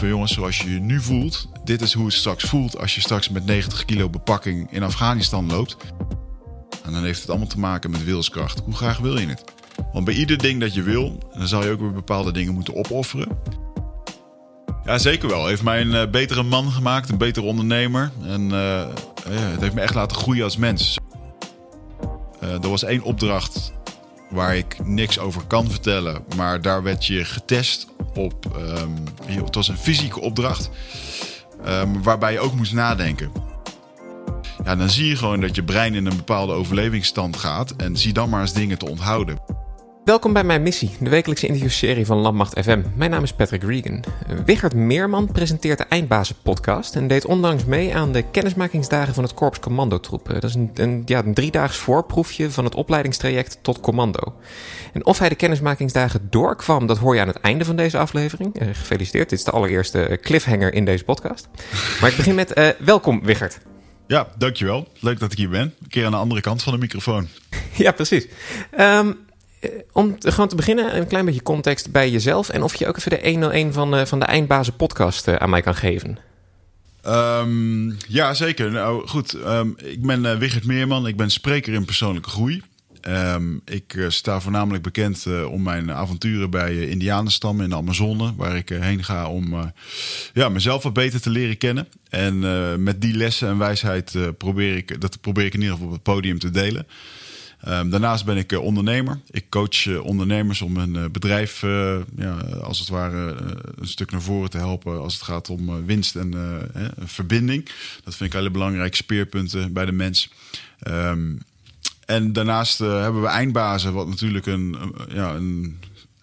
van jongens, zoals je je nu voelt, dit is hoe het straks voelt als je straks met 90 kilo bepakking in Afghanistan loopt. En dan heeft het allemaal te maken met wilskracht. Hoe graag wil je het? Want bij ieder ding dat je wil, dan zal je ook weer bepaalde dingen moeten opofferen. Ja, zeker wel. Heeft mij een uh, betere man gemaakt, een betere ondernemer. En uh, het heeft me echt laten groeien als mens. Uh, er was één opdracht waar ik niks over kan vertellen, maar daar werd je getest op. Um, het was een fysieke opdracht, um, waarbij je ook moest nadenken. Ja, dan zie je gewoon dat je brein in een bepaalde overlevingsstand gaat en zie dan maar eens dingen te onthouden. Welkom bij mijn missie, de wekelijkse interviewserie van Landmacht FM. Mijn naam is Patrick Regan. Wichert Meerman presenteert de Eindbazen podcast en deed onlangs mee aan de kennismakingsdagen van het Korps Commandotroep. Dat is een, een, ja, een driedaags voorproefje van het opleidingstraject tot commando. En of hij de kennismakingsdagen doorkwam, dat hoor je aan het einde van deze aflevering. Uh, gefeliciteerd, dit is de allereerste cliffhanger in deze podcast. Maar ik begin met uh, welkom Wichert. Ja, dankjewel. Leuk dat ik hier ben. Een keer aan de andere kant van de microfoon. ja, precies. Um, om te, gewoon te beginnen, een klein beetje context bij jezelf. En of je ook even de 101 van, uh, van de Eindbazen podcast uh, aan mij kan geven. Um, ja, zeker. Nou goed, um, ik ben uh, Meerman. Ik ben spreker in persoonlijke groei. Um, ik sta voornamelijk bekend om mijn avonturen bij Indianenstammen in de Amazone, waar ik heen ga om ja, mezelf wat beter te leren kennen. En met die lessen en wijsheid probeer ik dat probeer ik in ieder geval op het podium te delen. Um, daarnaast ben ik uh, ondernemer. Ik coach uh, ondernemers om hun uh, bedrijf ja, als het ware een stuk naar voren te helpen als het gaat om winst en verbinding. Dat vind ik hele belangrijke speerpunten bij de mens. Um, en daarnaast hebben we Eindbazen, wat natuurlijk een, ja, een,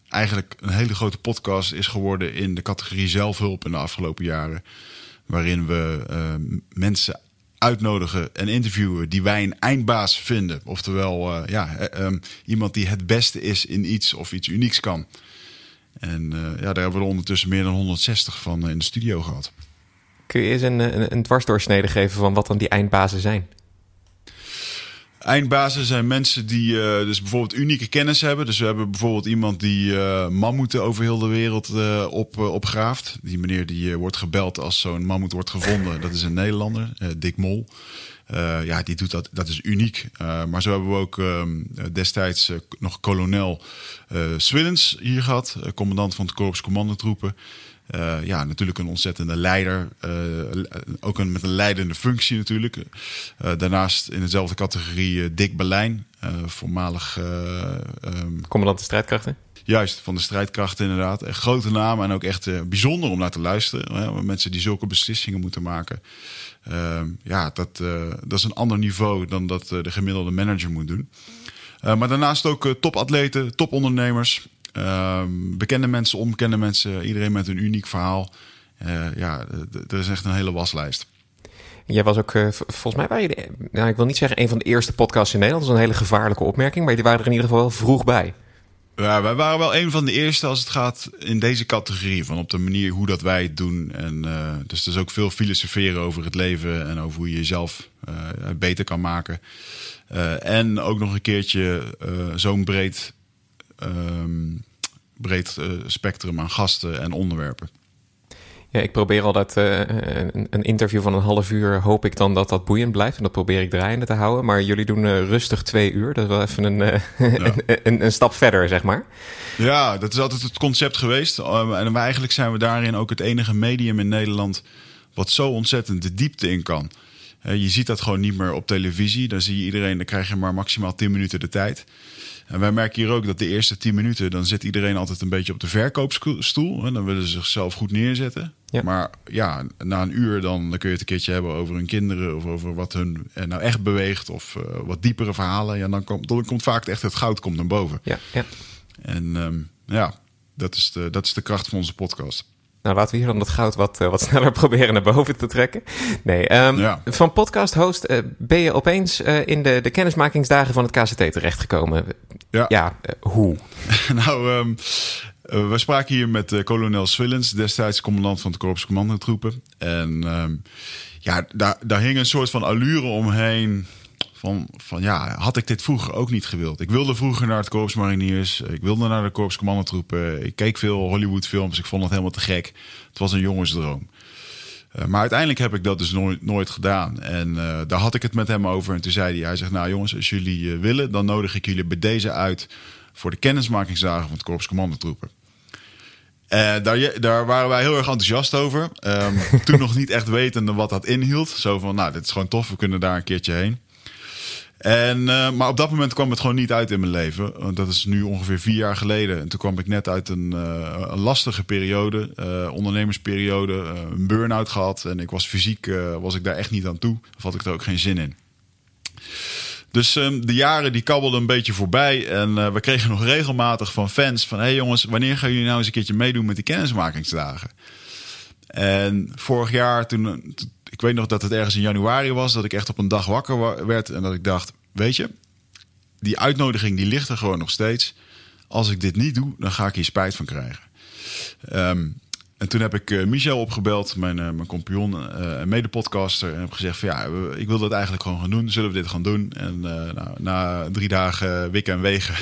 eigenlijk een hele grote podcast is geworden in de categorie zelfhulp in de afgelopen jaren. Waarin we mensen uitnodigen en interviewen die wij een eindbaas vinden. Oftewel, uh, ja, um, iemand die het beste is in iets of iets unieks kan. En uh, ja, daar hebben we er ondertussen meer dan 160 van in de studio gehad. Kun je eens een, een, een dwarsdoorsnede geven van wat dan die eindbazen zijn? Eindbazen zijn mensen die uh, dus bijvoorbeeld unieke kennis hebben. Dus we hebben bijvoorbeeld iemand die uh, mammoeten over heel de wereld uh, op, opgraaft. Die meneer die wordt gebeld als zo'n mammoet wordt gevonden. Dat is een Nederlander, Dick Mol. ja, die doet dat. Dat is uniek. maar zo hebben we ook ehm, destijds nog kolonel Swillens hier gehad. commandant van het Korps Commandotroepen. Uh, ja, natuurlijk een ontzettende leider. Uh, ook een, met een leidende functie natuurlijk. Uh, daarnaast in dezelfde categorie Dick Berlijn, voormalig... Um, Commandant de strijdkrachten? Juist, van de strijdkrachten inderdaad. Een grote naam en ook echt bijzonder om naar te luisteren. Mensen die zulke beslissingen moeten maken. Ehm, ja, dat, dat is een ander niveau dan dat de gemiddelde manager moet doen. maar daarnaast ook topatleten, topondernemers. Um, bekende mensen, onbekende mensen, iedereen met een uniek verhaal. Uh, ja, er is echt een hele waslijst. Jij was ook, uh, volgens mij waren je, de, nou, ik wil niet zeggen een van de eerste podcasts in Nederland. Dat is een hele gevaarlijke opmerking, maar die waren er in ieder geval wel vroeg bij. Ja, wij waren wel een van de eerste als het gaat in deze categorie. Van op de manier hoe dat wij het doen. En, uh, dus er is ook veel filosoferen over het leven en over hoe je jezelf uh, beter kan maken. Uh, en ook nog een keertje zo'n breed um, breed uh, spectrum aan gasten en onderwerpen. Ja, ik probeer altijd uh, een, een, interview van een half uur. Hoop ik dan dat dat boeiend blijft. En dat probeer ik draaiende te houden. Maar jullie doen uh, rustig twee uur. Dat is wel even een, ja. een, een, een, stap verder, zeg maar. Ja, dat is altijd het concept geweest. Um, en eigenlijk zijn we daarin ook het enige medium in Nederland. wat zo ontzettend de diepte in kan. Je ziet dat gewoon niet meer op televisie. Dan zie je iedereen, dan krijg je maar maximaal 10 minuten de tijd. En wij merken hier ook dat de eerste 10 minuten, dan zit iedereen altijd een beetje op de verkoopstoel. En dan willen ze zichzelf goed neerzetten. Ja. Maar ja, na een uur dan, dan kun je het een keertje hebben over hun kinderen of over wat hun eh, nou echt beweegt of uh, wat diepere verhalen. Ja, dan komt, dan komt vaak echt het goud komt naar boven. Ja, ja. En um, ja, dat is, de, dat is de kracht van onze podcast. Nou, laten we hier dan dat goud wat, uh, wat sneller proberen naar boven te trekken. Nee, um, ja. van podcast host uh, ben je opeens uh, in de, de kennismakingsdagen van het KCT terechtgekomen. Ja. Ja, hoe? nou, um, we spraken hier met kolonel Swillens, destijds commandant van het Korps Commandotroepen. En um, ja, daar, daar hing een soort van allure omheen van, van ja, had ik dit vroeger ook niet gewild? Ik wilde vroeger naar het Korps Mariniers. Ik wilde naar de Korps Commandotroepen. Ik keek veel Hollywood films. Ik vond het helemaal te gek. Het was een jongensdroom. Uh, maar uiteindelijk heb ik dat dus nooit, nooit gedaan. En uh, daar had ik het met hem over. En toen zei hij, hij zegt, nou jongens, als jullie uh, willen... dan nodig ik jullie bij deze uit voor de kennismakingsdagen van het Korps Commandotroepen. Daar, daar, waren wij heel erg enthousiast over. Um, toen nog niet echt wetende wat dat inhield. Zo van, nou, dit is gewoon tof, we kunnen daar een keertje heen. En, uh, maar op dat moment kwam het gewoon niet uit in mijn leven. Want dat is nu ongeveer vier jaar geleden. En toen kwam ik net uit een, uh, een lastige periode, ondernemersperiode, een burn-out gehad. En ik was fysiek, was ik daar echt niet aan toe. Of had ik er ook geen zin in. Dus um, de jaren die kabbelden een beetje voorbij. En uh, we kregen nog regelmatig van fans van... hé hey jongens, wanneer gaan jullie nou eens een keertje meedoen met die kennismakingsdagen? En vorig jaar, toen, ik weet nog dat het ergens in januari was... dat ik echt op een dag wakker werd en dat ik dacht... weet je, die uitnodiging die ligt er gewoon nog steeds. Als ik dit niet doe, dan ga ik hier spijt van krijgen. Um, en toen heb ik uh, Michel opgebeld, mijn, uh, mijn compagnon uh, en medepodcaster. En heb gezegd van ja, ik wil dat eigenlijk gewoon gaan doen. Zullen we dit gaan doen? En nou, na drie dagen wikken en wegen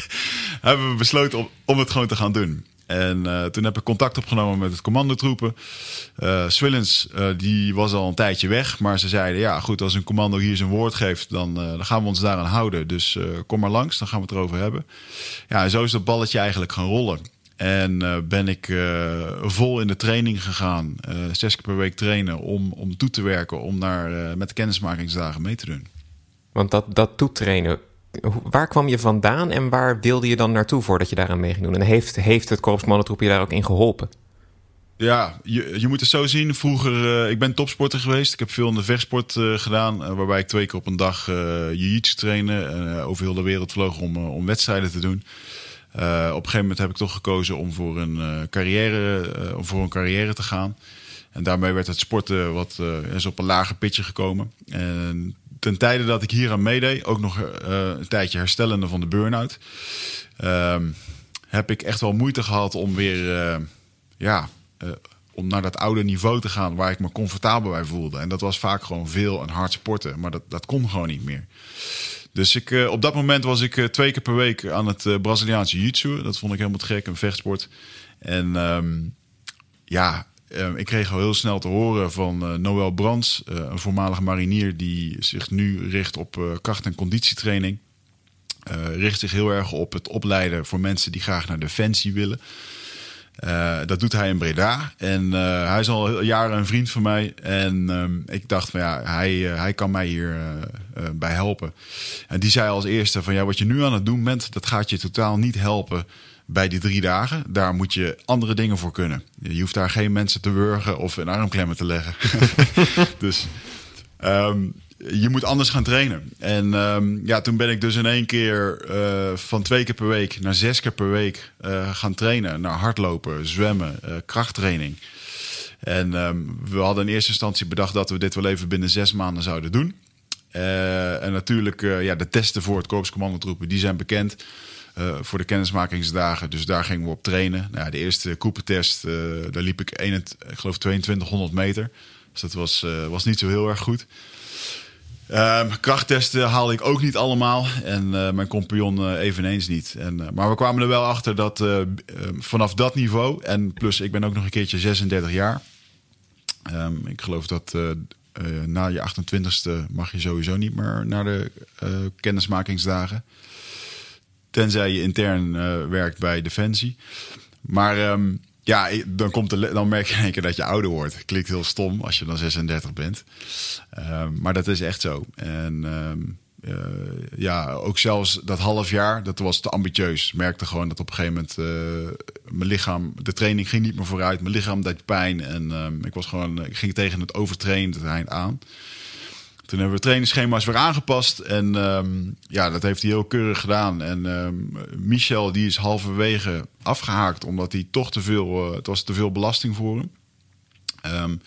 hebben we besloten om, om het gewoon te gaan doen. En toen heb ik contact opgenomen met het commandotroepen. Swillens, die was al een tijdje weg. Maar ze zeiden, ja goed, als een commando hier zijn woord geeft... dan, dan gaan we ons daaraan houden. Dus kom maar langs, dan gaan we het erover hebben. Ja, zo is dat balletje eigenlijk gaan rollen. En uh, ben ik uh, vol in de training gegaan. Uh, zes keer per week trainen om, om toe te werken. Om naar, met kennismakingsdagen mee te doen. Want dat, dat toetrainen, waar kwam je vandaan en waar wilde je dan naartoe voordat je daaraan mee ging doen? En heeft, heeft het Korps je daar ook in geholpen? Ja, je, je moet het zo zien. Vroeger, ik ben topsporter geweest. Ik heb veel in de vechtsport gedaan. waarbij ik twee keer op een dag jiu-jitsu trainen. over heel de wereld vloog om, om wedstrijden te doen. Uh, op een gegeven moment heb ik toch gekozen om voor een, uh, carrière, uh, om voor een carrière te gaan. En daarmee werd het sporten wat is op een lager pitje gekomen. En ten tijde dat ik hier aan meedeed, ook nog een tijdje herstellende van de burn-out, ehm, heb ik echt wel moeite gehad om weer ja, om naar dat oude niveau te gaan waar ik me comfortabel bij voelde. En dat was vaak gewoon veel en hard sporten, maar dat, dat kon gewoon niet meer. Dus ik, op dat moment was ik twee keer per week aan het Braziliaanse jiu-jitsu. Dat vond ik helemaal te gek, een vechtsport. En um, ja, ik kreeg al heel snel te horen van Noël Brands, een voormalige marinier die zich nu richt op kracht- en conditietraining. richt zich heel erg op het opleiden voor mensen die graag naar Defensie willen. Dat doet hij in Breda. En hij is al jaren een vriend van mij. En um, ik dacht van ja, hij, hij kan mij hier bij helpen. En die zei als eerste van ja, wat je nu aan het doen bent, dat gaat je totaal niet helpen bij die drie dagen. Daar moet je andere dingen voor kunnen. Je hoeft daar geen mensen te wurgen of een armklemmen te leggen. dus um, je moet anders gaan trainen. En um, ja, toen ben ik dus in één keer uh, van twee keer per week naar zes keer per week uh, gaan trainen. Naar hardlopen, zwemmen, uh, krachttraining. En um, we hadden in eerste instantie bedacht dat we dit wel even binnen zes maanden zouden doen. en natuurlijk, ja, de testen voor het korpscommandotroepen, die zijn bekend. Voor de kennismakingsdagen, dus daar gingen we op trainen. Nou, de eerste koepentest, daar liep ik, een, ik geloof 2200 meter. Dus dat was, was niet zo heel erg goed. Um, krachttesten haalde ik ook niet allemaal. En mijn compagnon eveneens niet. En, maar we kwamen er wel achter dat vanaf dat niveau... en plus ik ben ook nog een keertje 36 jaar... Um, ik geloof dat na je 28ste mag je sowieso niet meer naar de kennismakingsdagen. Tenzij je intern werkt bij Defensie. Maar... Um, ja, dan, komt de, dan merk je in één keer dat je ouder wordt. Klinkt heel stom als je dan 36 bent. Um, maar dat is echt zo. En um, uh, ja, ook zelfs dat half jaar, dat was te ambitieus. Merkte gewoon dat op een gegeven moment uh, mijn lichaam, de training ging niet meer vooruit. Mijn lichaam deed pijn en ik was gewoon, ik ging tegen het overtrainen aan. Toen hebben we trainingsschema's weer aangepast. En um, ja, dat heeft hij heel keurig gedaan. En um, Michel, die is halverwege afgehaakt. Omdat hij toch te veel... Uh, het was te veel belasting voor hem. Um,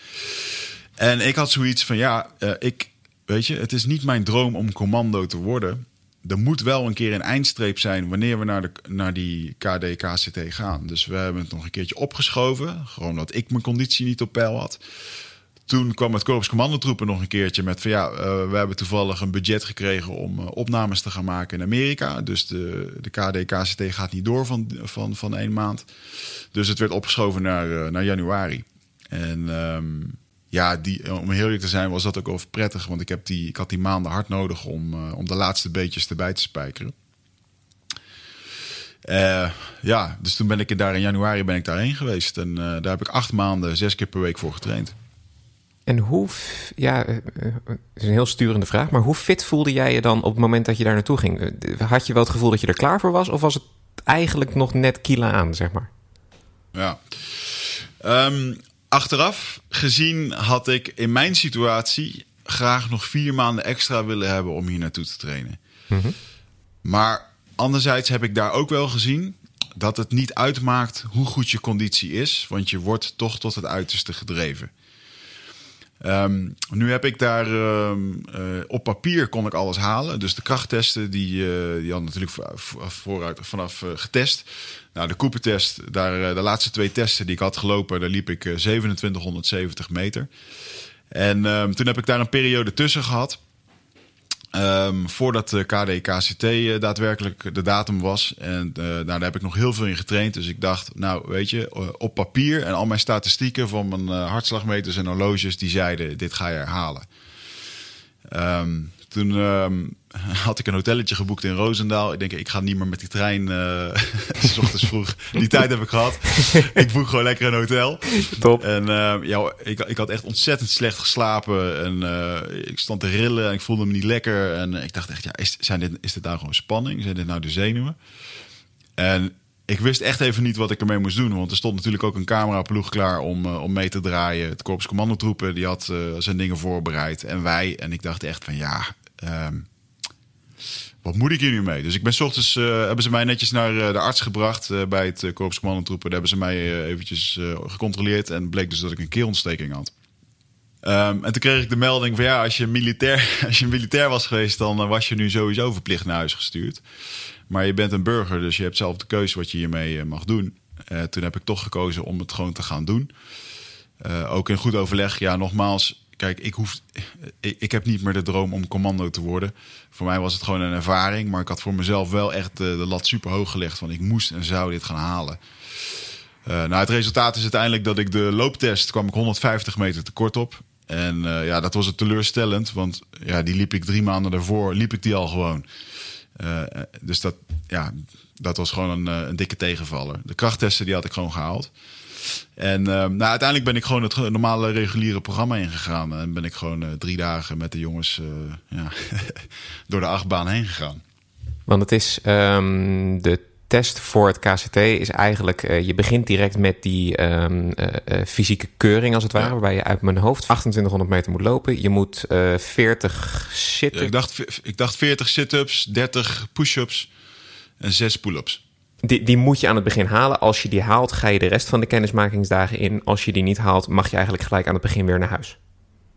en ik had zoiets van... Ja, uh, ik... Weet je, het is niet mijn droom om commando te worden. Er moet wel een keer een eindstreep zijn wanneer we naar, de, naar die KD-KCT gaan. Dus we hebben het nog een keertje opgeschoven. Gewoon dat ik mijn conditie niet op peil had toen kwam het Korps Commandotroepen nog een keertje met van ja, we hebben toevallig een budget gekregen om opnames te gaan maken in Amerika. Dus de, de KD-KCT gaat niet door van, van, van één maand. Dus het werd opgeschoven naar, naar januari. En ehm, ja, die, om heel eerlijk te zijn, was dat ook wel prettig. Want ik, heb die, ik had die maanden hard nodig om, om de laatste beetjes erbij te spijkeren. Ja, dus toen ben ik daar in januari ben ik daarheen geweest. En daar heb ik acht maanden, zes keer per week voor getraind. En hoe, ja, uh, het is een heel sturende vraag, maar hoe fit voelde jij je dan op het moment dat je daar naartoe ging? Had je wel het gevoel dat je er klaar voor was, of was het eigenlijk nog net kila aan, zeg maar? Ja. Um, achteraf gezien had ik in mijn situatie graag nog vier maanden extra willen hebben om hier naartoe te trainen. Mm -hmm. Maar Anderzijds heb ik daar ook wel gezien dat het niet uitmaakt hoe goed je conditie is, want je wordt toch tot het uiterste gedreven. Um, nu heb ik daar um, uh, op papier kon ik alles halen. Dus de krachttesten die, uh, die hadden natuurlijk vooruit vanaf uh, getest. Nou, de Cooper-test, daar de laatste twee testen die ik had gelopen, daar liep ik 2770 meter. En um, toen heb ik daar een periode tussen gehad. Um, voordat de KD-KCT uh, daadwerkelijk de datum was. En uh, daar heb ik nog heel veel in getraind. Dus ik dacht, nou weet je, uh, op papier en al mijn statistieken van mijn hartslagmeters en horloges, die zeiden, dit ga je herhalen. Um, toen um, had ik een hotelletje geboekt in Roosendaal. Ik denk, ik ga niet meer met die trein uh, s ochtends vroeg. Die tijd heb ik gehad. ik boek gewoon lekker een hotel. Top. En uh, ja, ik, ik had echt ontzettend slecht geslapen. En uh, ik stond te rillen en ik voelde me niet lekker. En ik dacht echt, ja, is, zijn dit, is dit nou gewoon spanning? Zijn dit nou de zenuwen? En ik wist echt even niet wat ik ermee moest doen. Want er stond natuurlijk ook een cameraploeg klaar om, uh, om mee te draaien. Het Korps Commandotroepen die had uh, zijn dingen voorbereid. En wij. En ik dacht echt van ja, um, wat moet ik hier nu mee? Dus ik ben s ochtends, uh, hebben ze mij netjes naar uh, de arts gebracht uh, bij het Korps Commandotroepen. Daar hebben ze mij eventjes gecontroleerd en bleek dus dat ik een keelontsteking had. Um, en toen kreeg ik de melding van ja, als je militair, als je militair was geweest, dan was je nu sowieso verplicht naar huis gestuurd. Maar je bent een burger, dus je hebt zelf de keuze wat je hiermee mag doen. toen heb ik toch gekozen om het gewoon te gaan doen. ook in goed overleg, ja, nogmaals, kijk, ik, hoef, ik, ik, heb niet meer de droom om commando te worden. Voor mij was het gewoon een ervaring. Maar ik had voor mezelf wel echt de, lat super hoog gelegd. Van ik moest en zou dit gaan halen. Uh, nou, het resultaat is uiteindelijk dat ik de looptest kwam ik 150 meter te kort op. En uh, ja, dat was het teleurstellend. Want ja, die liep ik drie maanden daarvoor, liep ik die al gewoon. Uh, dus dat, ja, dat was gewoon een, een dikke tegenvaller. De krachttesten die had ik gewoon gehaald. En uh, nou, uiteindelijk ben ik gewoon het normale reguliere programma ingegaan. En ben ik gewoon uh, drie dagen met de jongens uh, ja, door de achtbaan heen gegaan. Want het is um, de test voor het KCT is eigenlijk... je begint direct met die um, fysieke keuring als het ware... Ja. waarbij je uit mijn hoofd 2800 meter moet lopen. Je moet 40 sit-ups... Ja, ik, dacht, ik dacht 40 sit-ups, 30 push-ups en 6 pull-ups. Die, die moet je aan het begin halen. Als je die haalt, ga je de rest van de kennismakingsdagen in. Als je die niet haalt, mag je eigenlijk gelijk aan het begin weer naar huis.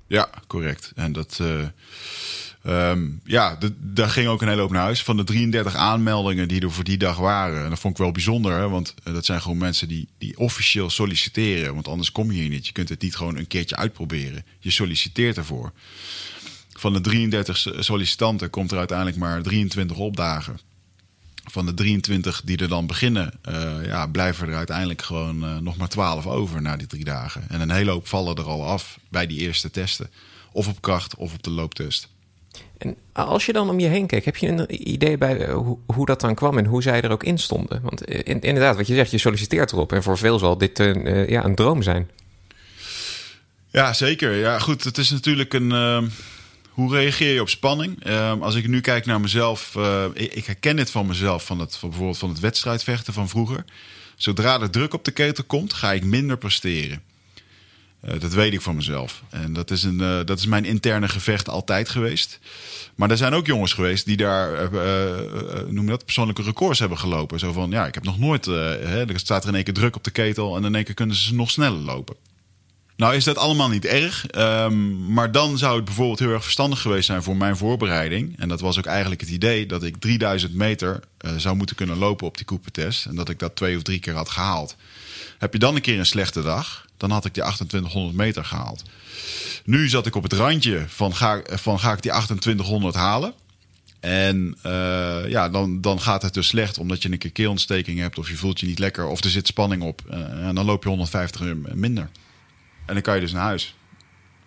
Ja, correct. En dat. Uh, um, ja, daar ging ook een hele hoop naar huis. Van de 33 aanmeldingen die er voor die dag waren. En dat vond ik wel bijzonder, hè, want dat zijn gewoon mensen die, die officieel solliciteren. Want anders kom je hier niet. Je kunt het niet gewoon een keertje uitproberen. Je solliciteert ervoor. Van de 33 sollicitanten komt er uiteindelijk maar 23 opdagen van de 23 die er dan beginnen, uh, ja, blijven er uiteindelijk gewoon uh, nog maar 12 over na die drie dagen. En een hele hoop vallen er al af bij die eerste testen. Of op kracht of op de looptest. En als je dan om je heen kijkt, heb je een idee bij uh, hoe, hoe, dat dan kwam en hoe zij er ook in stonden? Want in, inderdaad, wat je zegt, je solliciteert erop. En voor veel zal dit ja, een droom zijn. Ja, zeker. Ja, goed, het is natuurlijk een hoe reageer je op spanning? Uh, als ik nu kijk naar mezelf, uh, ik, herken dit van mezelf, van het, van bijvoorbeeld van het wedstrijdvechten van vroeger. Zodra er druk op de ketel komt, ga ik minder presteren. Uh, dat weet ik van mezelf. En dat is, een, dat is mijn interne gevecht altijd geweest. Maar er zijn ook jongens geweest die daar, noem dat, persoonlijke records hebben gelopen. Zo van, ja, ik heb nog nooit, hè, er staat er in één keer druk op de ketel en in één keer kunnen ze nog sneller lopen. Nou is dat allemaal niet erg. Ehm, maar dan zou het bijvoorbeeld heel erg verstandig geweest zijn voor mijn voorbereiding. En dat was ook eigenlijk het idee dat ik 3000 meter uh, zou moeten kunnen lopen op die Cooper-test. En dat ik dat twee of drie keer had gehaald. Heb je dan een keer een slechte dag, dan had ik die 2800 meter gehaald. Nu zat ik op het randje van ga, van ga ik die 2800 halen. En uh, ja, dan, dan gaat het dus slecht omdat je een keer keelontsteking hebt of je voelt je niet lekker of er zit spanning op. Uh, en dan loop je 150 uur minder. En dan kan je dus naar huis.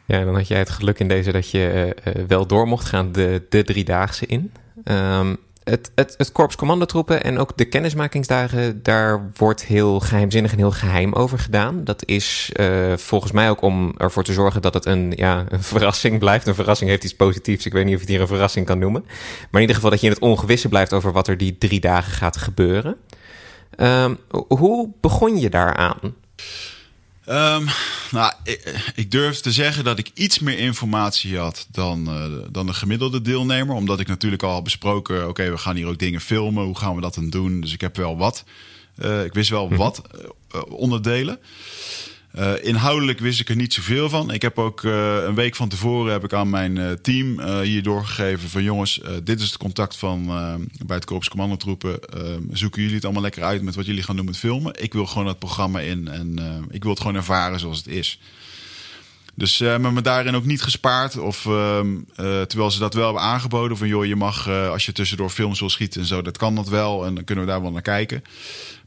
Ja, dan had jij het geluk in deze dat je uh, wel door mocht gaan de, de driedaagse in. Um, het, het, het commandotroepen en ook de kennismakingsdagen, daar wordt heel geheimzinnig en heel geheim over gedaan. Dat is uh, volgens mij ook om ervoor te zorgen dat het een, ja, een verrassing blijft. Een verrassing heeft iets positiefs. Ik weet niet of je het hier een verrassing kan noemen. Maar in ieder geval dat je in het ongewisse blijft over wat er die drie dagen gaat gebeuren. Um, hoe begon je daaraan? Um, nou, ik, ik, durf te zeggen dat ik iets meer informatie had dan, uh, dan de gemiddelde deelnemer. Omdat ik natuurlijk al had besproken, oké, okay, we gaan hier ook dingen filmen. Hoe gaan we dat dan doen? Dus ik heb wel wat. Uh, ik wist wel -hmm. wat uh, onderdelen. Uh, inhoudelijk wist ik er niet zoveel van. Ik heb ook uh, een week van tevoren heb ik aan mijn uh, team hier doorgegeven van jongens, dit is het contact van bij het Korps Commandotroepen. zoeken jullie het allemaal lekker uit met wat jullie gaan doen met filmen. Ik wil gewoon het programma in en ik wil het gewoon ervaren zoals het is. Dus uh, maar me daarin ook niet gespaard. Of uh, uh, terwijl ze dat wel hebben aangeboden. Van joh, je mag als je tussendoor films wil schieten en zo, dat kan dat wel. En dan kunnen we daar wel naar kijken.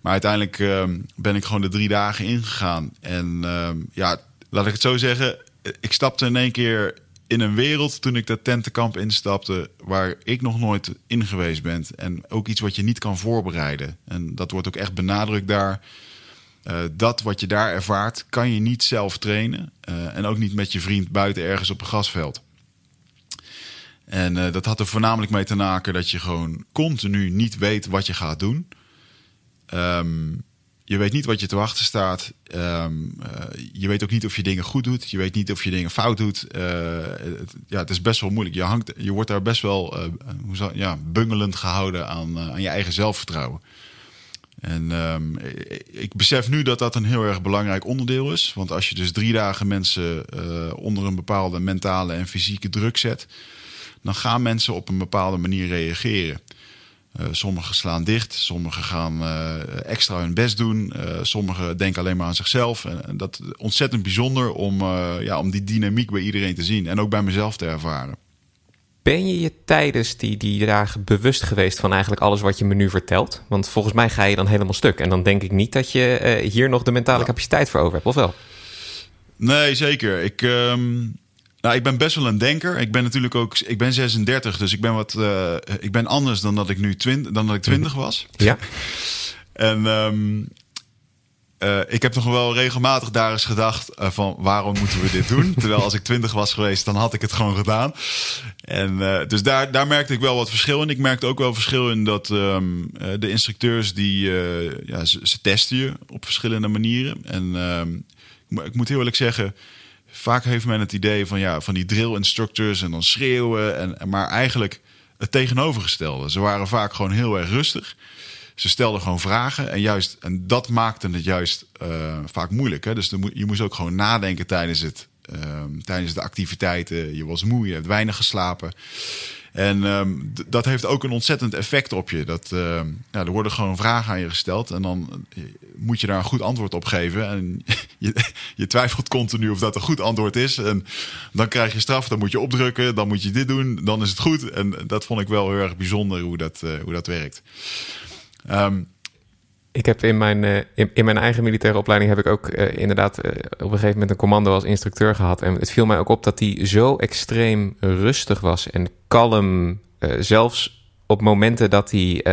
Maar uiteindelijk ehm, ben ik gewoon de drie dagen ingegaan. En ehm, ja, laat ik het zo zeggen. Ik stapte in één keer in een wereld toen ik dat tentenkamp instapte. waar ik nog nooit in geweest ben. En ook iets wat je niet kan voorbereiden. En dat wordt ook echt benadrukt daar. Uh, dat wat je daar ervaart, kan je niet zelf trainen. Uh, en ook niet met je vriend buiten ergens op een gasveld. En uh, dat had er voornamelijk mee te maken dat je gewoon continu niet weet wat je gaat doen. Um, je weet niet wat je te wachten staat. Um, je weet ook niet of je dingen goed doet. Je weet niet of je dingen fout doet. Het, ja, het is best wel moeilijk. Je, hangt, je wordt daar best wel hoe zou, ja, bungelend gehouden aan, aan je eigen zelfvertrouwen. En um, ik besef nu dat dat een heel erg belangrijk onderdeel is. Want als je dus drie dagen mensen uh, onder een bepaalde mentale en fysieke druk zet, dan gaan mensen op een bepaalde manier reageren. Uh, sommigen slaan dicht, sommigen gaan uh, extra hun best doen, sommigen denken alleen maar aan zichzelf. En dat is ontzettend bijzonder om, ja, om die dynamiek bij iedereen te zien en ook bij mezelf te ervaren. Ben je je tijdens die, die dagen bewust geweest van eigenlijk alles wat je me nu vertelt? Want volgens mij ga je dan helemaal stuk. En dan denk ik niet dat je uh, hier nog de mentale ja. capaciteit voor over hebt, of wel? Nee, zeker. Ik, um, nou, ik ben best wel een denker. Ik ben natuurlijk ook, ik ben 36, dus ik ben wat, uh, ik ben anders dan dat ik nu 20, dan dat ik 20 was. Ja. en um, uh, ik heb nog wel regelmatig daar eens gedacht uh, van waarom moeten we dit doen? Terwijl als ik twintig was geweest, dan had ik het gewoon gedaan. En uh, dus daar, daar merkte ik wel wat verschil in. Ik merkte ook wel verschil in dat um, de instructeurs die ja, ze, ze, testen je op verschillende manieren. En um, ik moet heel eerlijk zeggen, vaak heeft men het idee van ja, van die drill instructors en dan schreeuwen. En, maar eigenlijk het tegenovergestelde. Ze waren vaak gewoon heel erg rustig. Ze stelden gewoon vragen en, juist, en dat maakte het juist uh, vaak moeilijk. Hè? Dus je moest ook gewoon nadenken tijdens, het, uh, tijdens de activiteiten. Je was moe, je hebt weinig geslapen. En um, dat heeft ook een ontzettend effect op je. Dat, uh, ja, er worden gewoon vragen aan je gesteld en dan moet je daar een goed antwoord op geven. En je, je twijfelt continu of dat een goed antwoord is. En dan krijg je straf, dan moet je opdrukken, dan moet je dit doen, dan is het goed. En dat vond ik wel heel erg bijzonder hoe dat, uh, hoe dat werkt. Um, ik heb in mijn, uh, in, in, mijn eigen militaire opleiding heb ik ook uh, inderdaad uh, op een gegeven moment een commando als instructeur gehad. En het viel mij ook op dat hij zo extreem rustig was en kalm. zelfs op momenten dat hij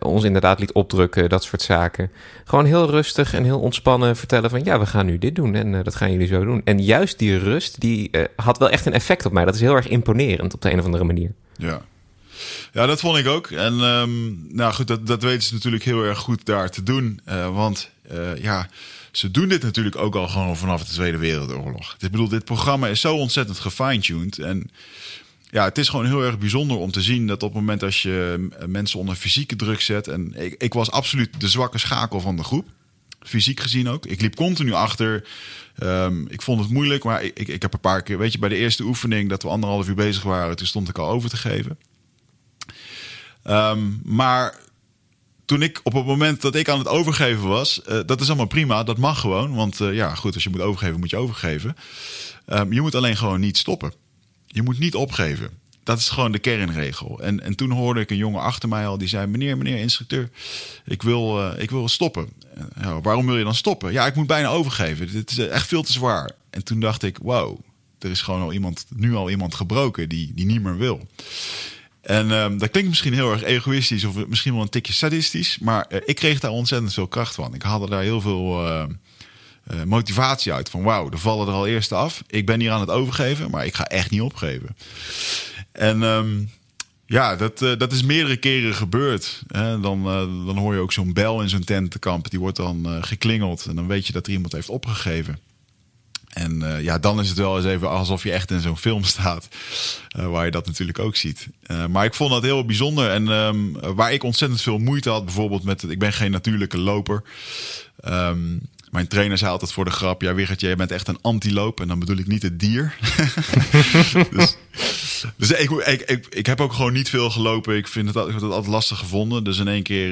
ons inderdaad liet opdrukken, dat soort zaken. Gewoon heel rustig en heel ontspannen vertellen van ja, we gaan nu dit doen en dat gaan jullie zo doen. En juist die rust, die had wel echt een effect op mij. Dat is heel erg imponerend op de een of andere manier. Ja, ja, dat vond ik ook. En um, nou goed, dat, dat weten ze natuurlijk heel erg goed daar te doen. Uh, want uh, ja, ze doen dit natuurlijk ook al gewoon vanaf de Tweede Wereldoorlog. Ik bedoel, dit programma is zo ontzettend gefine-tuned. En ja, het is gewoon heel erg bijzonder om te zien dat op het moment als je mensen onder fysieke druk zet. En ik, ik was absoluut de zwakke schakel van de groep. Fysiek gezien ook. Ik liep continu achter. Ehm, ik vond het moeilijk, maar ik, ik, ik, heb een paar keer, weet je, bij de eerste oefening dat we anderhalf uur bezig waren, toen stond ik al over te geven. Ehm, maar toen ik op het moment dat ik aan het overgeven was, uh, dat is allemaal prima, dat mag gewoon. Want uh, ja, goed, als je moet overgeven, moet je overgeven. Um, je moet alleen gewoon niet stoppen. Je moet niet opgeven. Dat is gewoon de kernregel. En, en toen hoorde ik een jongen achter mij al die zei: Meneer, meneer, instructeur, ik wil, uh, ik wil stoppen. Waarom wil je dan stoppen? Ja, ik moet bijna overgeven. Dit is echt veel te zwaar. En toen dacht ik: Wow, er is gewoon al iemand, nu al iemand gebroken die, die niet meer wil. En um, dat klinkt misschien heel erg egoïstisch of misschien wel een tikje sadistisch, maar uh, ik kreeg daar ontzettend veel kracht van. Ik haalde daar heel veel uh, uh, motivatie uit. Van wauw, er vallen er al eerst af. Ik ben hier aan het overgeven, maar ik ga echt niet opgeven. En um, ja, dat, dat is meerdere keren gebeurd. Hè? Dan, dan hoor je ook zo'n bel in zo'n tentenkamp. Die wordt dan geklingeld en dan weet je dat er iemand heeft opgegeven. En uh, ja, dan is het wel eens even alsof je echt in zo'n film staat. Uh, waar je dat natuurlijk ook ziet. Uh, maar ik vond dat heel bijzonder. En um, waar ik ontzettend veel moeite had, bijvoorbeeld met. Ik ben geen natuurlijke loper. Um, mijn trainer zei altijd voor de grap: Ja, Wigert, jij bent echt een antiloop. En dan bedoel ik niet het dier. dus dus ik, ik, ik, heb ook gewoon niet veel gelopen. Ik, vind het, ik altijd lastig gevonden. Dus in één keer,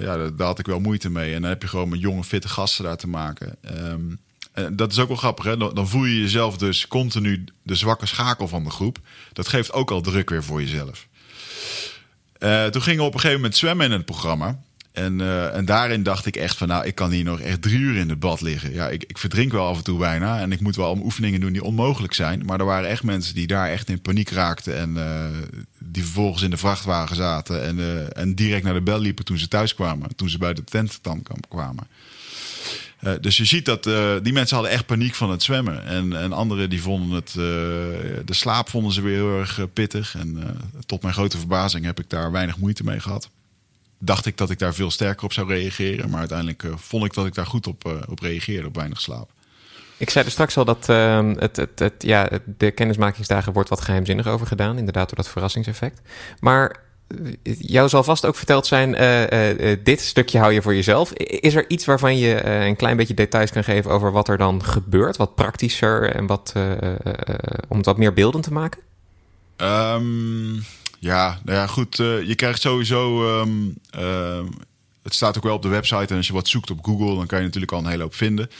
ja, daar had ik wel moeite mee. En dan heb je gewoon met jonge, fitte gasten daar te maken. Um, en dat is ook wel grappig, hè? Dan voel je jezelf dus continu de zwakke schakel van de groep. Dat geeft ook al druk weer voor jezelf. Uh, toen gingen we op een gegeven moment zwemmen in het programma. En, uh, en daarin dacht ik echt van, nou, ik kan hier nog echt drie uur in het bad liggen. Ja, ik, ik verdrink wel af en toe bijna. En ik moet wel oefeningen doen die onmogelijk zijn. Maar er waren echt mensen die daar echt in paniek raakten. En uh, die vervolgens in de vrachtwagen zaten. En, en direct naar de bel liepen toen ze thuis kwamen. Toen ze bij de tentenkamp kwamen. Uh, dus je ziet dat uh, die mensen hadden echt paniek van het zwemmen. En, en anderen die vonden het, uh, de slaap vonden ze weer heel erg pittig. En tot mijn grote verbazing heb ik daar weinig moeite mee gehad. Dacht ik dat ik daar veel sterker op zou reageren. Maar uiteindelijk vond ik dat ik daar goed op, op reageerde, op weinig slaap. Ik zei er straks al dat uh, het, het, het, ja, de kennismakingsdagen wordt wat geheimzinnig over gedaan. Inderdaad, door dat verrassingseffect. Maar jou zal vast ook verteld zijn, uh, uh, dit stukje hou je voor jezelf. Is er iets waarvan je een klein beetje details kan geven over wat er dan gebeurt? Wat praktischer en wat, om het wat meer beeldend te maken? Um, ja, nou ja, goed. je krijgt sowieso... Um, het staat ook wel op de website en als je wat zoekt op Google... dan kan je natuurlijk al een hele hoop vinden.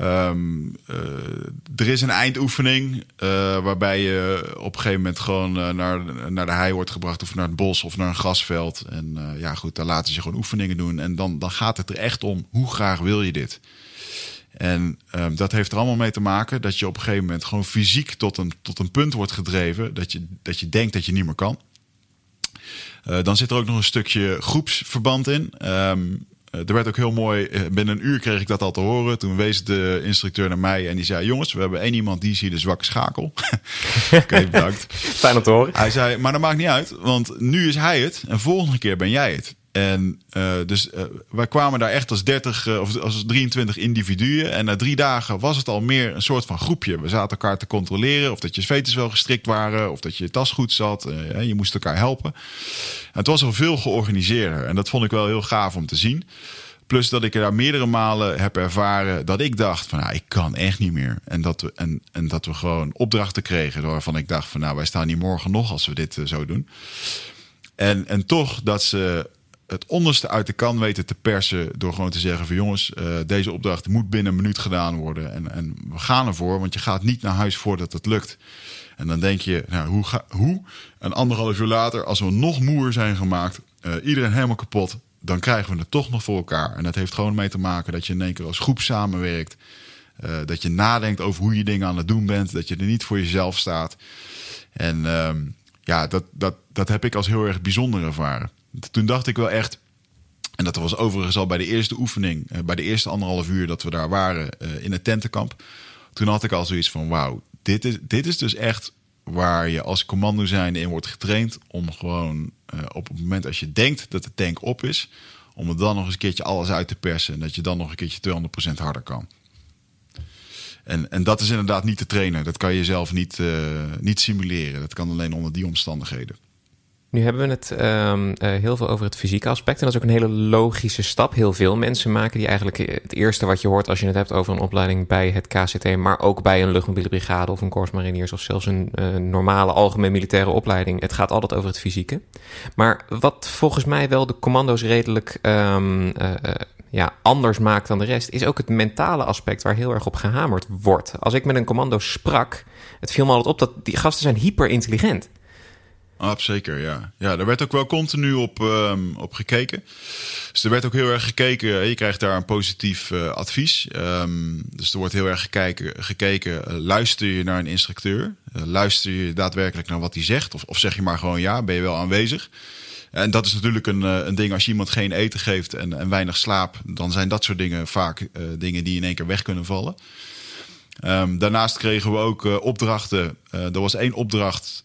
Um, uh, er is een eindoefening uh, waarbij je op een gegeven moment gewoon uh, naar, naar de hei wordt gebracht of naar het bos of naar een grasveld. En ja, goed, daar laten ze gewoon oefeningen doen. En dan, dan gaat het er echt om, hoe graag wil je dit? En um, dat heeft er allemaal mee te maken dat je op een gegeven moment gewoon fysiek tot een, tot een punt wordt gedreven dat je, dat je denkt dat je niet meer kan. dan zit er ook nog een stukje groepsverband in. Um, er werd ook heel mooi, uh, binnen een uur kreeg ik dat al te horen. Toen wees de instructeur naar mij en die zei: Jongens, we hebben één iemand die is hier de zwakke schakel. Oké, okay, bedankt. Fijn om te horen. Hij zei: Maar dat maakt niet uit, want nu is hij het en volgende keer ben jij het. En uh, dus uh, wij kwamen daar echt als 30 uh, of als 23 individuen. En na drie dagen was het al meer een soort van groepje. We zaten elkaar te controleren of dat je veters wel gestrikt waren, of dat je tas goed zat. je moest elkaar helpen. En het was al veel georganiseerder. En dat vond ik wel heel gaaf om te zien. Plus dat ik er daar meerdere malen heb ervaren dat ik dacht van nou, ik kan echt niet meer. En dat we, en, en dat we gewoon opdrachten kregen waarvan ik dacht van nou, wij staan hier morgen nog als we dit zo doen. En, en toch dat ze het onderste uit de kan weten te persen door gewoon te zeggen van jongens, uh, deze opdracht moet binnen een minuut gedaan worden. En, en we gaan ervoor, want je gaat niet naar huis voordat het lukt. En dan denk je, nou, hoe, ga, hoe? Een anderhalf uur later, als we nog moer zijn gemaakt, uh, iedereen helemaal kapot, dan krijgen we het toch nog voor elkaar. En dat heeft gewoon mee te maken dat je in één keer als groep samenwerkt. Uh, dat je nadenkt over hoe je dingen aan het doen bent. Dat je er niet voor jezelf staat. En um, ja, dat, dat, dat heb ik als heel erg bijzonder ervaren. Toen dacht ik wel echt. En dat was overigens al bij de eerste oefening, bij de eerste anderhalf uur dat we daar waren uh, in het tentenkamp. Toen had ik al zoiets van: wauw, dit is, dit is dus echt waar je als commando zijnde in wordt getraind. Om gewoon uh, op het moment als je denkt dat de tank op is, om er dan nog eens een keertje alles uit te persen. En dat je dan nog een keertje 200% harder kan. En, en dat is inderdaad niet te trainen. Dat kan je zelf niet, niet simuleren. Dat kan alleen onder die omstandigheden. Nu hebben we het um, uh, heel veel over het fysieke aspect. En dat is ook een hele logische stap. Heel veel mensen maken die eigenlijk het eerste wat je hoort als je het hebt over een opleiding bij het KCT, maar ook bij een luchtmobiele brigade of een Corps Mariniers of zelfs een uh, normale algemeen militaire opleiding. Het gaat altijd over het fysieke. Maar wat volgens mij wel de commando's redelijk uh, ja, anders maakt dan de rest, is ook het mentale aspect waar heel erg op gehamerd wordt. Als ik met een commando sprak, het viel me altijd op dat die gasten zijn hyper intelligent. Absoluut, zeker, ja. Ja, daar werd ook wel continu op, um, op gekeken. Dus er werd ook heel erg gekeken. Je krijgt daar een positief uh, advies. Um, dus er wordt heel erg gekeken. gekeken uh, luister je naar een instructeur? Luister je daadwerkelijk naar wat hij zegt? Of, of zeg je maar gewoon ja, ben je wel aanwezig? En dat is natuurlijk een, een ding als je iemand geen eten geeft en, en weinig slaap. Dan zijn dat soort dingen vaak dingen die in één keer weg kunnen vallen. Um, daarnaast kregen we ook opdrachten. er was één opdracht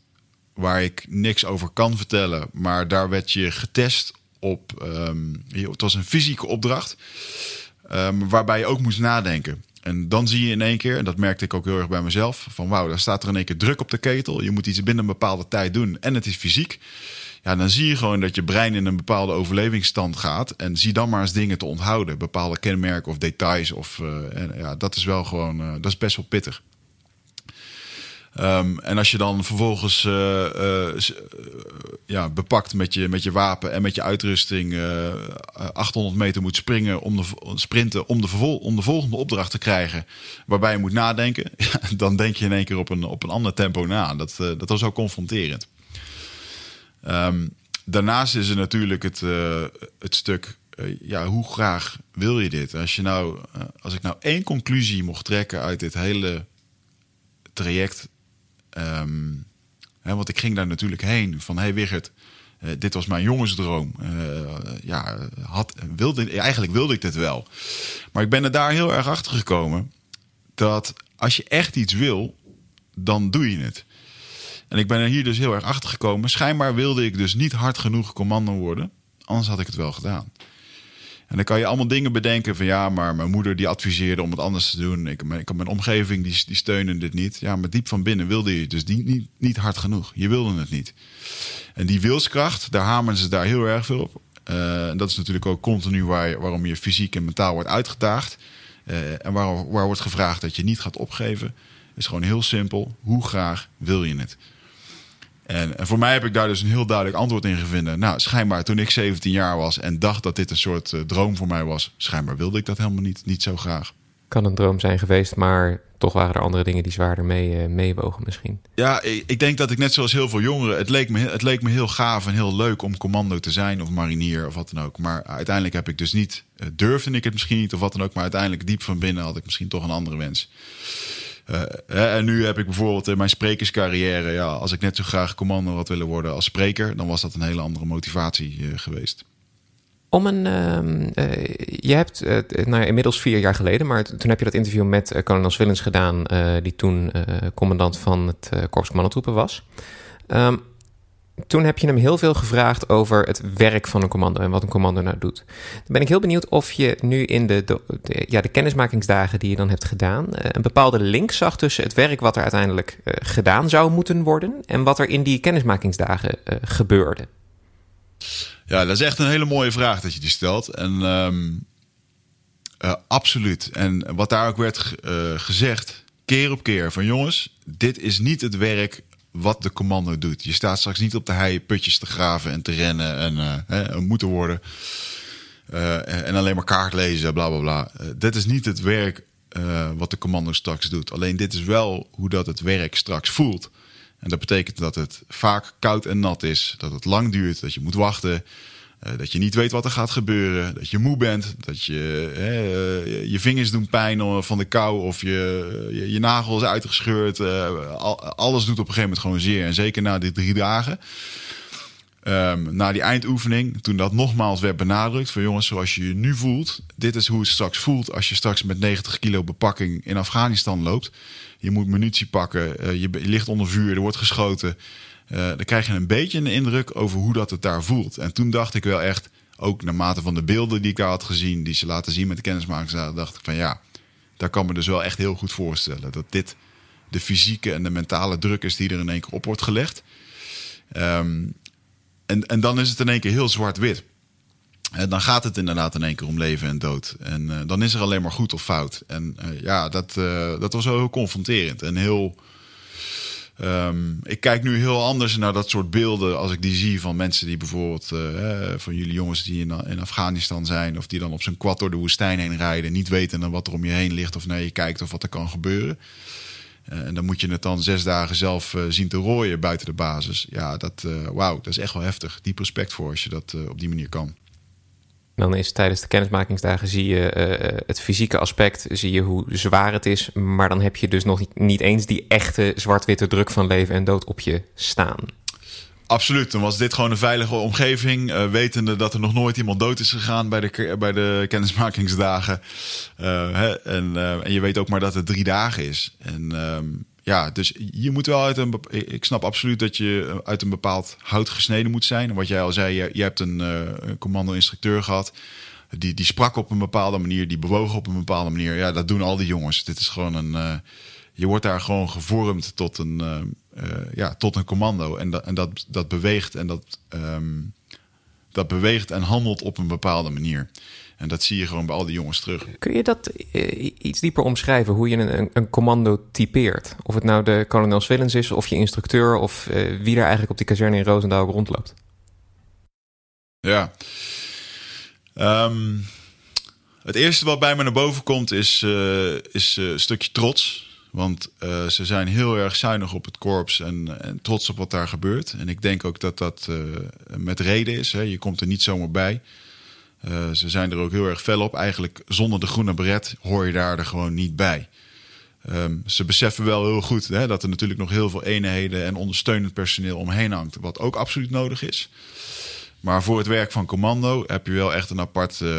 waar ik niks over kan vertellen. Maar daar werd je getest op. Um, het was een fysieke opdracht. Um, waarbij je ook moest nadenken. En dan zie je in één keer, en dat merkte ik ook heel erg bij mezelf, van wauw, daar staat er in één keer druk op de ketel. Je moet iets binnen een bepaalde tijd doen en het is fysiek. Ja, dan zie je gewoon dat je brein in een bepaalde overlevingsstand gaat. En zie dan maar eens dingen te onthouden. Bepaalde kenmerken of details. Of, uh, en, ja, dat is wel gewoon, uh, dat is best wel pittig. Um, en als je dan vervolgens uh, uh, ja, bepakt met je, met je wapen en met je uitrusting uh, 800 meter moet springen om de, sprinten om de, om de volgende opdracht te krijgen, waarbij je moet nadenken, dan denk je in één keer op een, op een ander tempo na. Dat, dat was ook confronterend. Um, daarnaast is er natuurlijk het, het stuk ja, hoe graag wil je dit? Als, je nou, als ik nou één conclusie mocht trekken uit dit hele traject, Um, hè, want ik ging daar natuurlijk heen van, hey Wigert, uh, dit was mijn jongensdroom. Uh, ja, had, wilde, eigenlijk wilde ik dit wel. Maar ik ben er daar heel erg achter gekomen dat als je echt iets wil, dan doe je het. En ik ben er hier dus heel erg achter gekomen. Schijnbaar wilde ik dus niet hard genoeg commando worden. Anders had ik het wel gedaan. En dan kan je allemaal dingen bedenken van ja, maar mijn moeder die adviseerde om het anders te doen. Ik, ik mijn omgeving die, die steunen dit niet. Ja, maar diep van binnen wilde je dus die, niet, niet hard genoeg. Je wilde het niet. En die wilskracht, daar hameren ze daar heel erg veel op. Uh, en dat is natuurlijk ook continu waar, waarom je fysiek en mentaal wordt uitgedaagd. Uh, en waar, waar wordt gevraagd dat je niet gaat opgeven. Is gewoon heel simpel. Hoe graag wil je het? En, en, voor mij heb ik daar dus een heel duidelijk antwoord in gevonden. Nou, schijnbaar toen ik 17 jaar was en dacht dat dit een soort uh, droom voor mij was, schijnbaar wilde ik dat helemaal niet, niet zo graag. Kan een droom zijn geweest, maar toch waren er andere dingen die zwaarder mee, uh, meewogen misschien. Ja, ik, ik, denk dat ik net zoals heel veel jongeren, het leek, me, het leek me heel gaaf en heel leuk om commando te zijn of marinier of wat dan ook. Maar uiteindelijk heb ik dus niet, uh, durfde ik het misschien niet of wat dan ook, maar uiteindelijk diep van binnen had ik misschien toch een andere wens. Uh, en nu heb ik bijvoorbeeld in mijn sprekerscarrière, ja, als ik net zo graag commando had willen worden als spreker, dan was dat een hele andere motivatie uh, geweest. Om een, uh, je hebt nou, inmiddels vier jaar geleden, maar toen heb je dat interview met kolonel Swillens gedaan, die toen commandant van het Korps Commandotroepen was. Um, toen heb je hem heel veel gevraagd over het werk van een commando en wat een commando nou doet. Dan ben ik heel benieuwd of je nu in de, ja, de kennismakingsdagen die je dan hebt gedaan, uh, een bepaalde link zag tussen het werk wat er uiteindelijk uh, gedaan zou moeten worden en wat er in die kennismakingsdagen uh, gebeurde. Ja, dat is echt een hele mooie vraag dat je die stelt. En um, absoluut. En wat daar ook werd gezegd, keer op keer, van jongens, dit is niet het werk wat de commando doet. Je staat straks niet op de hei putjes te graven en te rennen en uh, hè, moeten worden. Uh, en alleen maar kaart lezen, bla bla bla. Uh, dit is niet het werk wat de commando straks doet. Alleen dit is wel hoe dat het werk straks voelt. En dat betekent dat het vaak koud en nat is, dat het lang duurt, dat je moet wachten. Uh, dat je niet weet wat er gaat gebeuren. Dat je moe bent. Dat je uh, je vingers doen pijn van de kou. Of je, je, nagel is uitgescheurd. Al, alles doet op een gegeven moment gewoon zeer. En zeker na die drie dagen. Um, na die eindoefening, toen dat nogmaals werd benadrukt: van jongens, zoals je nu voelt, dit is hoe het straks voelt als je straks met 90 kilo bepakking in Afghanistan loopt. Je moet munitie pakken, je ligt onder vuur, er wordt geschoten. Uh, dan krijg je een beetje een indruk over hoe dat het daar voelt. En toen dacht ik wel echt, ook naarmate van de beelden die ik daar had gezien, die ze laten zien met de kennismaking, dacht ik van ja, daar kan me dus wel echt heel goed voorstellen dat dit de fysieke en de mentale druk is die er in één keer op wordt gelegd. Um, en, en dan is het in één keer heel zwart-wit. En dan gaat het inderdaad in één keer om leven en dood. En uh, dan is er alleen maar goed of fout. En ja, dat, dat was wel heel confronterend en heel. Um, ik kijk nu heel anders naar dat soort beelden als ik die zie van mensen die bijvoorbeeld van jullie jongens die in, in, Afghanistan zijn of die dan op zijn quad door de woestijn heen rijden, niet weten wat er om je heen ligt of naar je kijkt of wat er kan gebeuren. en dan moet je het dan zes dagen zelf zien te rooien buiten de basis. Ja, dat, wauw, dat is echt wel heftig. Diep respect voor als je dat op die manier kan. Dan is tijdens de kennismakingsdagen zie je uh, het fysieke aspect, zie je hoe zwaar het is. Maar dan heb je dus nog niet, eens die echte zwart-witte druk van leven en dood op je staan. Absoluut. Dan was dit gewoon een veilige omgeving. Uh, wetende dat er nog nooit iemand dood is gegaan bij de, bij de kennismakingsdagen. Hè, en, en je weet ook maar dat het drie dagen is. En ehm, ja, dus je moet wel uit een. Ik snap absoluut dat je uit een bepaald hout gesneden moet zijn. Wat jij al zei, je, je hebt een, uh, een commando-instructeur gehad. Die, die sprak op een bepaalde manier, die bewoog op een bepaalde manier. Ja, dat doen al die jongens. Dit is gewoon een. Uh, je wordt daar gewoon gevormd tot een, ja, tot een commando. En, dat, en dat, dat beweegt en dat, um, dat beweegt en handelt op een bepaalde manier. En dat zie je gewoon bij al die jongens terug. Kun je dat uh, iets dieper omschrijven, hoe je een, een, commando typeert? Of het nou de kolonel Swillens is, of je instructeur, of uh, wie er eigenlijk op die kazerne in Roosendaal rondloopt? Ja. Um, het eerste wat bij me naar boven komt is, uh, is een stukje trots. Want ze zijn heel erg zuinig op het korps en, en, trots op wat daar gebeurt. En ik denk ook dat dat met reden is. Hè. Je komt er niet zomaar bij. Uh, ze zijn er ook heel erg fel op. Eigenlijk zonder de groene beret hoor je daar er gewoon niet bij. Um, ze beseffen wel heel goed hè, dat er natuurlijk nog heel veel eenheden en ondersteunend personeel omheen hangt. Wat ook absoluut nodig is. Maar voor het werk van commando heb je wel echt een apart, uh,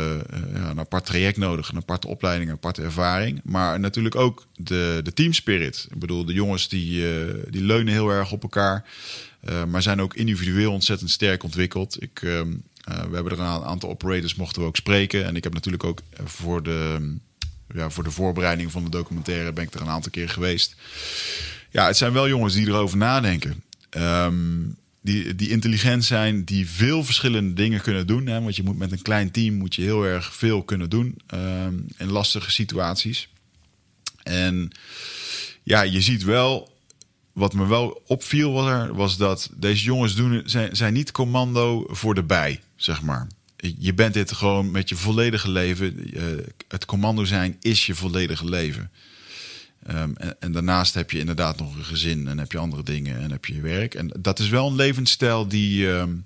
ja, een apart traject nodig. Een aparte opleiding, een aparte ervaring. Maar natuurlijk ook de, de team spirit. Ik bedoel, de jongens die, die leunen heel erg op elkaar. Maar zijn ook individueel ontzettend sterk ontwikkeld. Ik, um, uh, we hebben er een aantal operators mochten we ook spreken. En ik heb natuurlijk ook voor de, ja, voor de voorbereiding van de documentaire ben ik er een aantal keer geweest. Ja, het zijn wel jongens die erover nadenken. Um, die, die intelligent zijn, die veel verschillende dingen kunnen doen. Hè? Want je moet met een klein team moet je heel erg veel kunnen doen um, in lastige situaties. En ja, je ziet wel wat me wel opviel was, er, was dat deze jongens doen, zijn, zijn niet commando voor de bij, zeg maar. Je bent dit gewoon met je volledige leven. het commando zijn is je volledige leven. Um, en, daarnaast heb je inderdaad nog een gezin en heb je andere dingen en heb je werk. En dat is wel een levensstijl die. Um,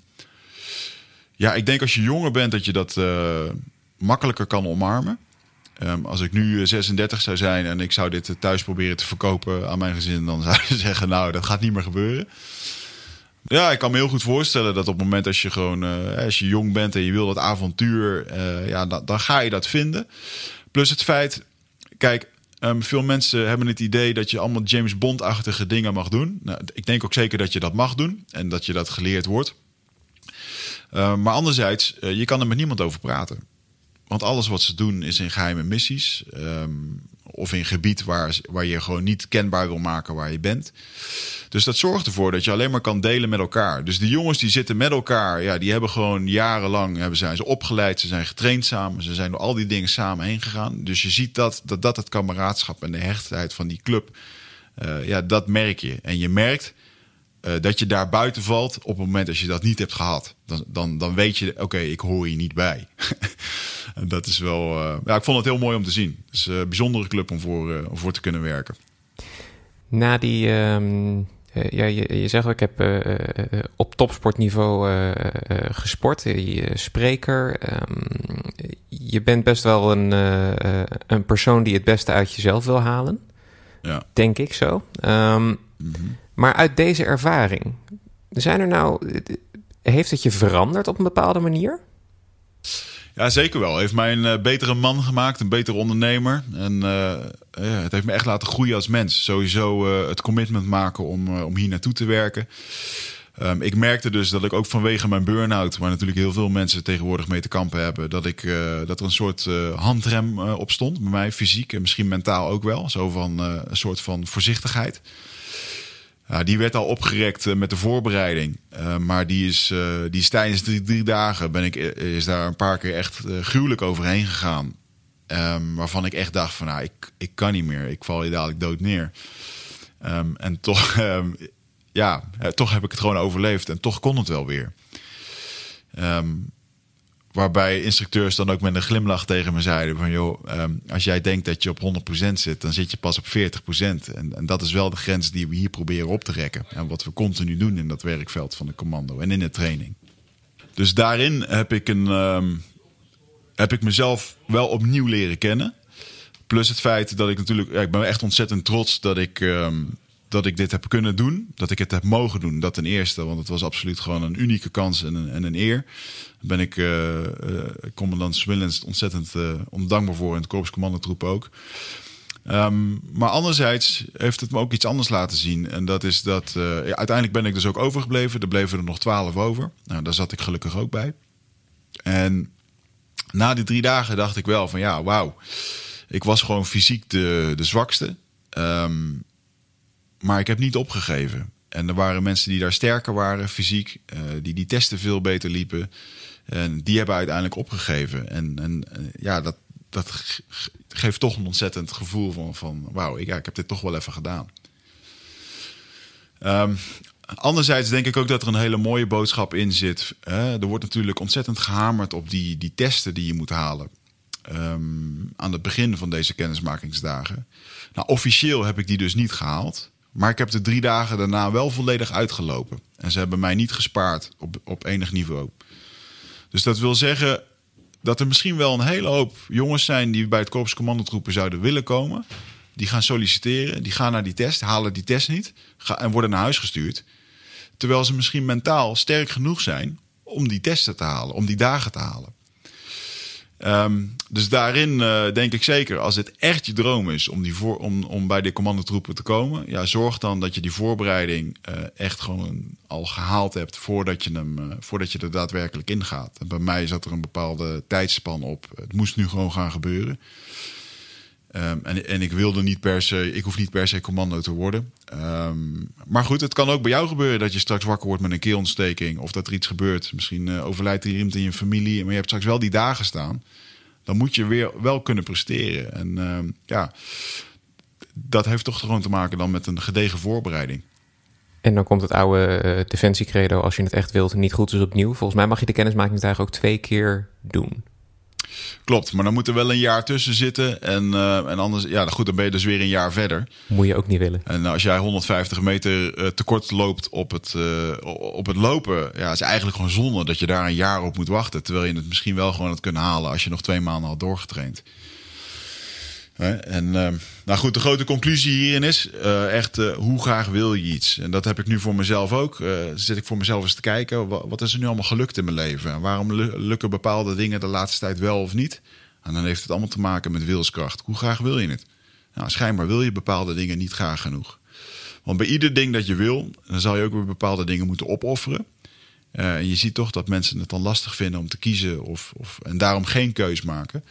ja, ik denk als je jonger bent dat je dat uh, makkelijker kan omarmen. Um, als ik nu 36 zou zijn en ik zou dit thuis proberen te verkopen aan mijn gezin, dan zou je zeggen: Nou, dat gaat niet meer gebeuren. Ja, ik kan me heel goed voorstellen dat op het moment als je gewoon uh, als je jong bent en je wil dat avontuur, ja, dan, dan ga je dat vinden. Plus het feit, kijk, um, veel mensen hebben het idee dat je allemaal James Bond-achtige dingen mag doen. Nou, ik denk ook zeker dat je dat mag doen en dat je dat geleerd wordt. Uh, maar anderzijds, je kan er met niemand over praten. Want alles wat ze doen is in geheime missies. Um, of in gebied waar, waar je gewoon niet kenbaar wil maken waar je bent. Dus dat zorgt ervoor dat je alleen maar kan delen met elkaar. Dus die jongens die zitten met elkaar, ja, die hebben gewoon jarenlang hebben, zijn ze opgeleid, ze zijn getraind samen, ze zijn door al die dingen samen heen gegaan. Dus je ziet dat dat, dat het kameraadschap en de hechtheid van die club, uh, ja, dat merk je. En je merkt uh, dat je daar buiten valt op het moment als je dat niet hebt gehad. Dan, dan, dan weet je, oké, okay, ik hoor hier niet bij. en dat is wel, uh, ja, ik vond het heel mooi om te zien. Het is een bijzondere club om voor, uh, om voor te kunnen werken. Na die, um, ja, je, je zegt ik heb op topsportniveau gesport, je spreker. Um, je bent best wel een, een persoon die het beste uit jezelf wil halen. Ja. Denk ik zo. Um, mm -hmm. Maar uit deze ervaring, zijn er nou, heeft het je veranderd op een bepaalde manier? Ja, zeker wel. Heeft mij een uh, betere man gemaakt, een betere ondernemer. En uh, ja, het heeft me echt laten groeien als mens. Sowieso uh, het commitment maken om, om hier naartoe te werken. Um, ik merkte dus dat ik ook vanwege mijn burn-out, waar natuurlijk heel veel mensen tegenwoordig mee te kampen hebben, dat, ik, dat er een soort handrem op stond bij mij, fysiek en misschien mentaal ook wel. Zo van een soort van voorzichtigheid. Die werd al opgerekt met de voorbereiding. maar die is, die is tijdens die drie dagen ben ik, is daar een paar keer echt gruwelijk overheen gegaan. Um, waarvan ik echt dacht van nou, ik, ik kan niet meer. Ik val je dadelijk dood neer. Um, en toch, um, ja, toch heb ik het gewoon overleefd. En toch kon het wel weer. Waarbij instructeurs dan ook met een glimlach tegen me zeiden van joh, als jij denkt dat je op 100% zit, dan zit je pas op 40%. En, en dat is wel de grens die we hier proberen op te rekken. En wat we continu doen in dat werkveld van de commando en in de training. Dus daarin heb ik een, heb ik mezelf wel opnieuw leren kennen. Plus het feit dat ik natuurlijk, ja, ik ben echt ontzettend trots dat ik, um, dat ik dit heb kunnen doen. Dat ik het heb mogen doen. Dat ten eerste, want het was absoluut gewoon een unieke kans en een, en een eer. Ben ik uh, uh, commandant Swillens ontzettend uh, ondankbaar voor. En het Korps Commandotroep ook. Um, maar anderzijds heeft het me ook iets anders laten zien. En dat is dat uiteindelijk ben ik dus ook overgebleven. Er bleven er nog twaalf over. Nou, daar zat ik gelukkig ook bij. En na die drie dagen dacht ik wel van ja, wauw. Ik was gewoon fysiek de, de zwakste. Um, maar ik heb niet opgegeven. En er waren mensen die daar sterker waren fysiek, uh, die die testen veel beter liepen. En die hebben uiteindelijk opgegeven. En, en uh, ja, dat, dat geeft toch een ontzettend gevoel van, van wauw, ik, heb dit toch wel even gedaan. Um, Anderzijds denk ik ook dat er een hele mooie boodschap in zit. Er wordt natuurlijk ontzettend gehamerd op die, die testen die je moet halen. Um, aan het begin van deze kennismakingsdagen. Nou, officieel heb ik die dus niet gehaald. Maar ik heb de drie dagen daarna wel volledig uitgelopen. En ze hebben mij niet gespaard op, op enig niveau. Dus dat wil zeggen dat er misschien wel een hele hoop jongens zijn die bij het Korps Commandotroepen zouden willen komen. Die gaan solliciteren, die gaan naar die test, halen die test niet en worden naar huis gestuurd. Terwijl ze misschien mentaal sterk genoeg zijn om die testen te halen, om die dagen te halen. Um, dus daarin uh, denk ik zeker, als het echt je droom is om, die voor, om, om bij de commandotroepen te komen, ja, zorg dan dat je die voorbereiding uh, echt gewoon al gehaald hebt voordat je, hem, uh, voordat je er daadwerkelijk ingaat. En bij mij zat er een bepaalde tijdspan op. Het moest nu gewoon gaan gebeuren. Um, en, en ik wilde niet per se, ik hoef niet per se commando te worden. Um, maar goed, het kan ook bij jou gebeuren dat je straks wakker wordt met een keelontsteking. Of dat er iets gebeurt. Misschien uh, overlijdt er iemand in je familie. Maar je hebt straks wel die dagen staan. Dan moet je weer wel kunnen presteren. En uh, ja, dat heeft toch gewoon te maken dan met een gedegen voorbereiding. En dan komt het oude uh, defensiecredo, als je het echt wilt, niet goed is opnieuw. Volgens mij mag je de kennismakingsdagen ook twee keer doen. Klopt, maar dan moet er wel een jaar tussen zitten. En, uh, en anders, ja, goed, dan ben je dus weer een jaar verder. Moet je ook niet willen. En als jij 150 meter uh, tekort loopt op het, uh, op het lopen, ja, is eigenlijk gewoon zonde dat je daar een jaar op moet wachten. Terwijl je het misschien wel gewoon had kunnen halen als je nog twee maanden had doorgetraind. En uh, nou goed, de grote conclusie hierin is uh, echt uh, hoe graag wil je iets. En dat heb ik nu voor mezelf ook. zit ik voor mezelf eens te kijken, wat, wat, is er nu allemaal gelukt in mijn leven? En waarom lukken bepaalde dingen de laatste tijd wel of niet? En dan heeft het allemaal te maken met wilskracht. Hoe graag wil je het? Nou, schijnbaar wil je bepaalde dingen niet graag genoeg. Want bij ieder ding dat je wil, dan zal je ook weer bepaalde dingen moeten opofferen. en je ziet toch dat mensen het dan lastig vinden om te kiezen of, of, en daarom geen keus maken.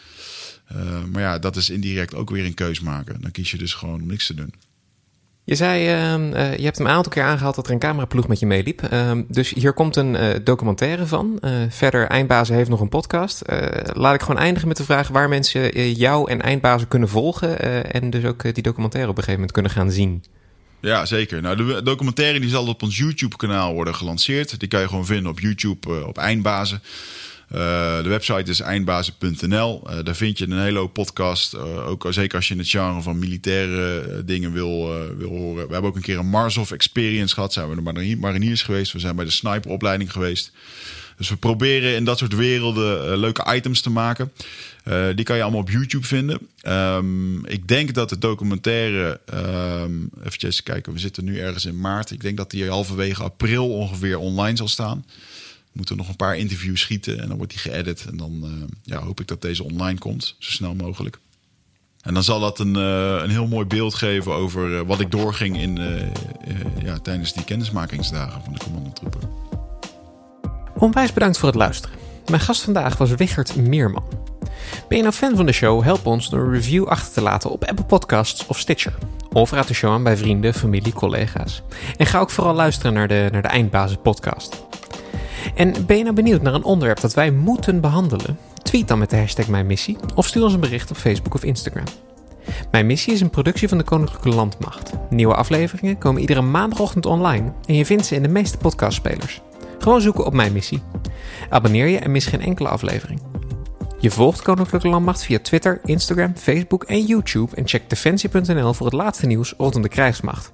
Uh, maar ja, dat is indirect ook weer een keus maken. Dan kies je dus gewoon om niks te doen. Je zei, uh, je hebt een aantal keer aangehaald dat er een cameraploeg met je meeliep. Uh, dus hier komt een documentaire van. verder, Eindbazen heeft nog een podcast. laat ik gewoon eindigen met de vraag waar mensen jou en Eindbazen kunnen volgen. en dus ook die documentaire op een gegeven moment kunnen gaan zien. Ja, zeker. Nou, de documentaire die zal op ons YouTube-kanaal worden gelanceerd. Die kan je gewoon vinden op YouTube op Eindbazen. Uh, de website is eindbazen.nl. Uh, daar vind je een hele hoop podcast. Uh, ook zeker als je in het genre van militaire dingen wil, wil horen. We hebben ook een keer een Marsov Experience gehad. Zijn we de mariniers geweest. We zijn bij de sniperopleiding geweest. Dus we proberen in dat soort werelden leuke items te maken. die kan je allemaal op YouTube vinden. Um, ik denk dat de documentaire. Um, even kijken, we zitten nu ergens in maart. Ik denk dat die halverwege april ongeveer online zal staan moeten nog een paar interviews schieten en dan wordt die geëdit. En dan uh, ja, hoop ik dat deze online komt, zo snel mogelijk. En dan zal dat een, uh, een heel mooi beeld geven over uh, wat ik doorging in, ja, tijdens die kennismakingsdagen van de commandotroepen. Onwijs bedankt voor het luisteren. Mijn gast vandaag was Wichert Meerman. Ben je nou fan van de show? Help ons door een review achter te laten op Apple Podcasts of Stitcher. Of raad de show aan bij vrienden, familie, collega's. En ga ook vooral luisteren naar de, naar de Eindbazen podcast. En ben je nou benieuwd naar een onderwerp dat wij moeten behandelen? Tweet dan met de hashtag Mijn Missie of stuur ons een bericht op Facebook of Instagram. Mijn Missie is een productie van de Koninklijke Landmacht. Nieuwe afleveringen komen iedere maandagochtend online en je vindt ze in de meeste podcastspelers. Gewoon zoeken op Mijn Missie. Abonneer je en mis geen enkele aflevering. Je volgt Koninklijke Landmacht via Twitter, Instagram, Facebook en YouTube en check defensie.nl voor het laatste nieuws rondom de krijgsmacht.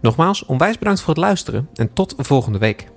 Nogmaals, onwijs bedankt voor het luisteren en tot volgende week.